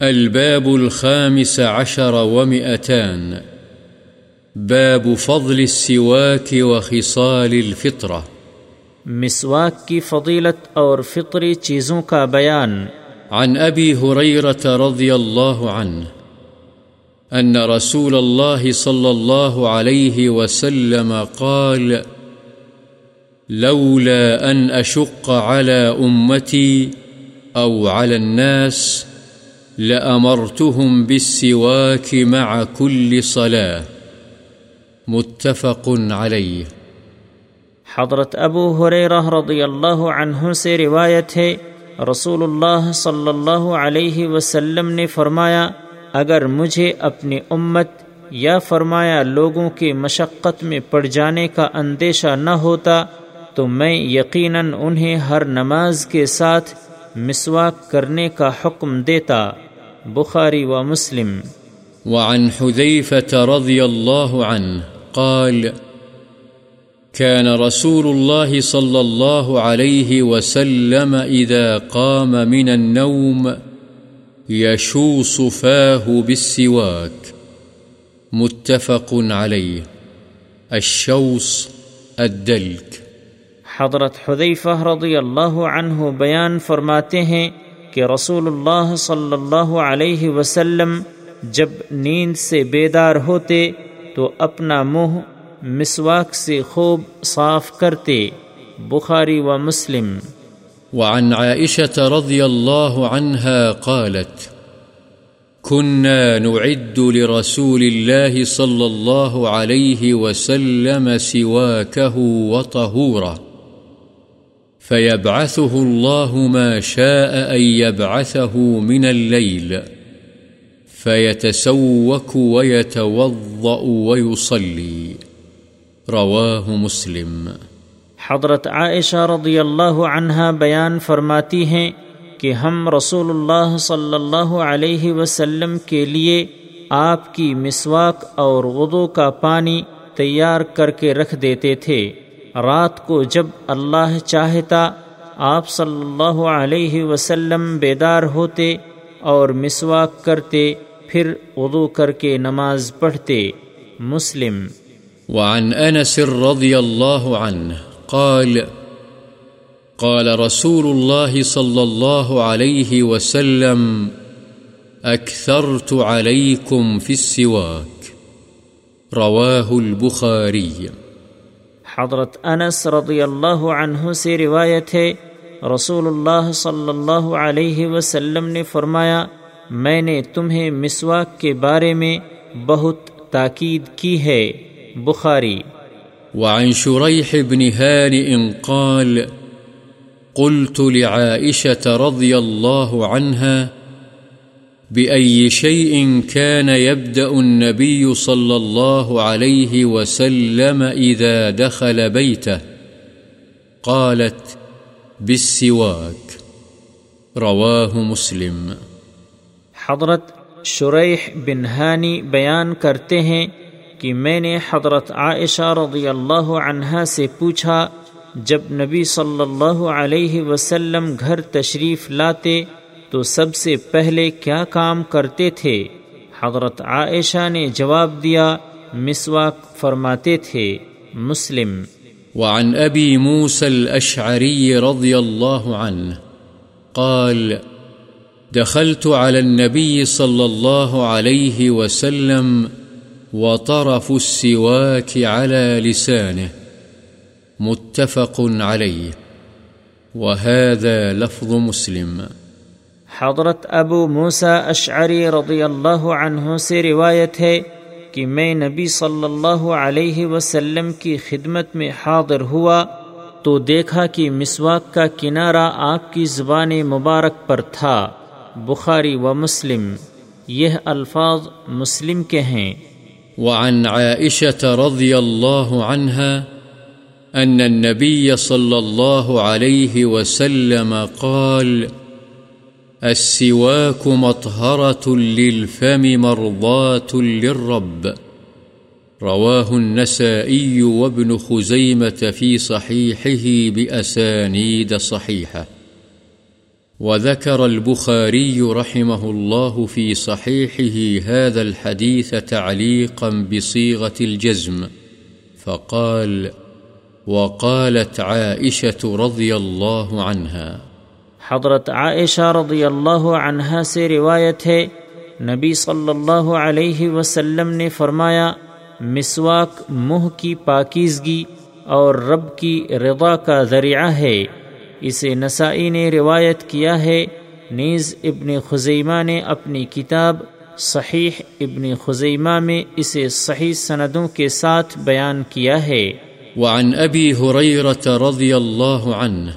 الباب الخامس عشر ومئتان. باب فضل السواك وخصال الفطرة. مسواک کی فضیلت اور فطری چیزوں کا بیان. عن أبي هريرة رضي الله عنه أن رسول الله صلى الله عليه وسلم قال لولا أن أشق على أمتي أو على الناس لأمرتهم بالسواك مع كل صلاة. متفق عليه. حضرت ابو حریرہ رضی اللہ عنہ سے روایت ہے، رسول اللہ صلی اللہ علیہ وسلم نے فرمایا، اگر مجھے اپنی امت یا فرمایا لوگوں کی مشقت میں پڑ جانے کا اندیشہ نہ ہوتا، تو میں یقیناً انہیں ہر نماز کے ساتھ مسواک کرنے کا حکم دیتا۔ بخاری و مسلم۔ وعن حذيفة رضي الله عنه قال كان رسول الله صلى الله عليه وسلم إذا قام من النوم يشوص فاه بالسواك متفق عليه الشوص الدلك حضرت حذیفہ رضی اللہ عنہ بیان فرماتے ہیں کہ رسول اللہ صلی اللہ علیہ وسلم جب نیند سے بیدار ہوتے تو اپنا منہ مسواک سے خوب صاف کرتے، بخاری و مسلم۔ وعن عائشة رضي الله عنها قالت كنا نعد لرسول الله صلى الله عليه وسلم سواكه وطهوره فيبعثه الله ما شاء أن يبعثه من الليل فيتسوك ويتوضأ ويصلي رواه مسلم حضرت عائشہ رضی اللہ عنہا بیان فرماتی ہیں کہ ہم رسول اللہ صلی اللہ علیہ وسلم کے لیے آپ کی مسواک اور وضو کا پانی تیار کر کے رکھ دیتے تھے۔ رات کو جب اللہ چاہتا آپ صلی اللہ علیہ وسلم بیدار ہوتے اور مسواک کرتے، پھر وضو کر کے نماز پڑھتے۔ مسلم۔ وعن أنس رضي الله عنه قال قال رسول الله صلى الله عليه وسلم أكثرت عليكم في السواك رواه البخاري حضرت انس رضی اللہ عنہ سے روایت ہے رسول اللہ صلی اللہ علیہ وسلم نے فرمایا، میں نے تمہیں مسواک کے بارے میں بہت تاکید کی ہے۔ بخاری۔ وعن شريح بن هانئ قال، قلت لعائشة رضي الله عنها بأي شيء كان يبدأ النبي صلى الله عليه وسلم إذا دخل بيته. قالت بالسواك. رواه مسلم. حضرت شریح بن ہانی بیان کرتے ہیں کہ میں نے حضرت عائشہ رضی اللہ عنہا سے پوچھا، جب نبی صلی اللہ علیہ وسلم گھر تشریف لاتے تو سب سے پہلے کیا کام کرتے تھے؟ حضرت عائشہ نے جواب دیا، مسواک فرماتے تھے، مسلم۔ وعن أبي موسى الأشعري رضي الله عنه قال، دخلت على النبي صلى الله عليه وسلم وطرف السواك على لسانه، متفق عليه وهذا لفظ مسلم۔ حضرت ابو موسا اشعری رضی اللہ عنہ سے روایت ہے کہ میں نبی صلی اللہ علیہ وسلم کی خدمت میں حاضر ہوا تو دیکھا کہ مسواک کا کنارہ آپ کی زبان مبارک پر تھا۔ بخاری و مسلم۔ یہ الفاظ مسلم کے ہیں۔ وعن عائشة رضي الله عنها أن النبي صلى الله عليه وسلم قال السواك مطهرة للفم مرضاة للرب. رواه النسائي وابن خزيمة في صحيحه بأسانيد صحيحة. وذكر البخاري رحمه الله في صحيحه هذا الحديث تعليقا بصيغة الجزم. فقال وقالت عائشة رضي الله عنها. حضرت عائشہ رضی اللہ عنہا سے روایت ہے، نبی صلی اللہ علیہ وسلم نے فرمایا، مسواک منہ کی پاکیزگی اور رب کی رضا کا ذریعہ ہے۔ اسے نسائی نے روایت کیا ہے، نیز ابن خزیمہ نے اپنی کتاب صحیح ابن خزیمہ میں اسے صحیح سندوں کے ساتھ بیان کیا ہے۔ وعن ابی حریرت رضی اللہ عنہ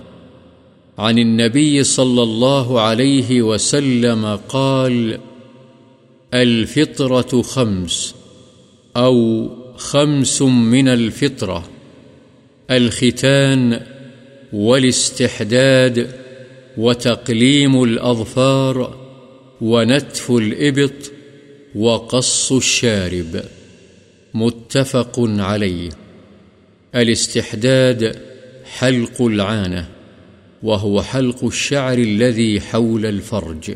عن النبي صلى الله عليه وسلم قال، الفطرة خمس، أو خمس من الفطرة، الختان والاستحداد وتقليم الأظفار ونتف الإبط وقص الشارب، متفق عليه، الاستحداد حلق العانة. وهو حلق الشعر الذي حول الفرج.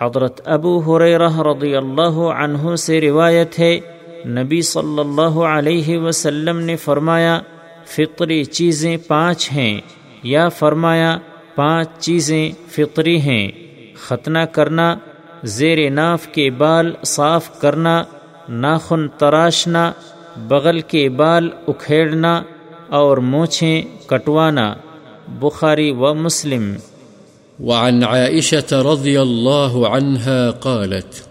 حضرت ابو حریرہ رضی اللہ عنہ سے روایت ہے، نبی صلی اللہ علیہ وسلم نے فرمایا، فطری چیزیں پانچ ہیں، یا فرمایا، پانچ چیزیں فطری ہیں، ختنہ کرنا، زیر ناف کے بال صاف کرنا، ناخن تراشنا، بغل کے بال اکھیڑنا، اور مونچھیں کٹوانا۔ بخاری و مسلم۔ وعن عائشة رضي الله عنها قالت،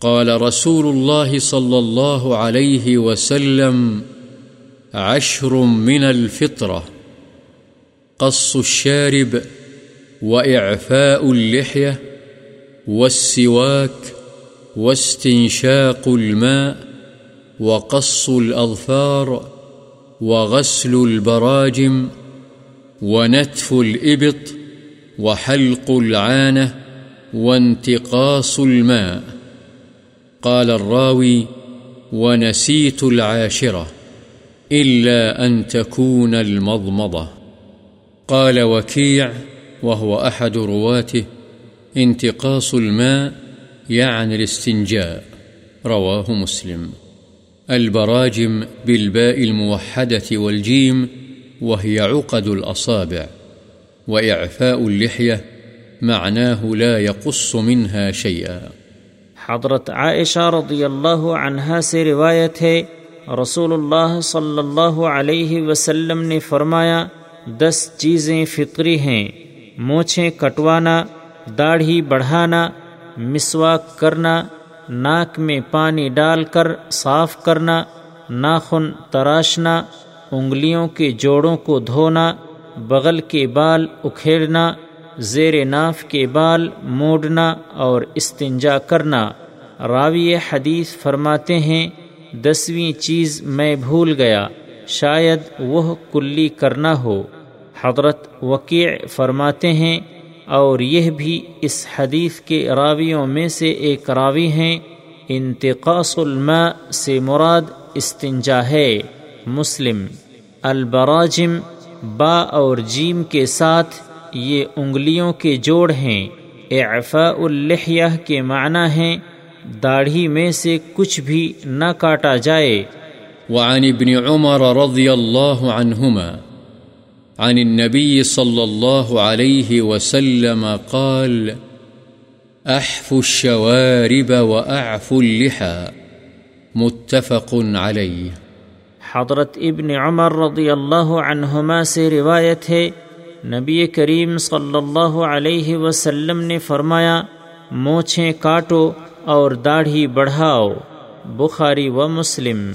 قال رسول الله صلى الله عليه وسلم، عشر من الفطرة، قص الشارب وإعفاء اللحية والسواك واستنشاق الماء وقص الأظفار وغسل البراجم ونتف الإبط وحلق العانة وانتقاص الماء. قال الراوي ونسيت العاشرة إلا أن تكون المضمضة. قال وكيع وهو أحد رواته انتقاص الماء يعني الاستنجاء. رواه مسلم. البراجم بالباء الموحدة والجيم وهي عقد الأصابع، وإعفاء اللحية معناه لا يقص منها شيئا. حضرت عائشہ رضی اللہ عنہا سے روایت ہے، رسول اللہ صلی اللہ علیہ وسلم نے فرمایا، دس چیزیں فطری ہیں مونچھیں کٹوانا، داڑھی بڑھانا، مسواک کرنا، ناک میں پانی ڈال کر صاف کرنا، ناخن تراشنا انگلیوں کے جوڑوں کو دھونا، بغل کے بال اکھیڑنا، زیر ناف کے بال موڑنا اور استنجا کرنا۔ راوی حدیث فرماتے ہیں، دسویں چیز میں بھول گیا، شاید وہ کلی کرنا ہو۔ حضرت وقیع فرماتے ہیں، اور یہ بھی اس حدیث کے راویوں میں سے ایک راوی ہیں، انتقاص الماء سے مراد استنجا ہے۔ مسلم البراجم با اور جیم کے ساتھ یہ انگلیوں کے جوڑ ہیں۔ اعفاء اللحیہ کے معنی ہیں، داڑھی میں سے کچھ بھی نہ کاٹا جائے۔ وعن ابن عمر رضی اللہ عنہما، عن النبي صلى الله عليه وسلم قال أحف الشوارب وأعف اللحى، متفق عليه حضرت ابن عمر رضی اللہ عنہما سے روایت ہے، نبی کریم صلی اللہ علیہ وسلم نے فرمایا مونچھیں کاٹو اور داڑھی بڑھاؤ، بخاری و مسلم۔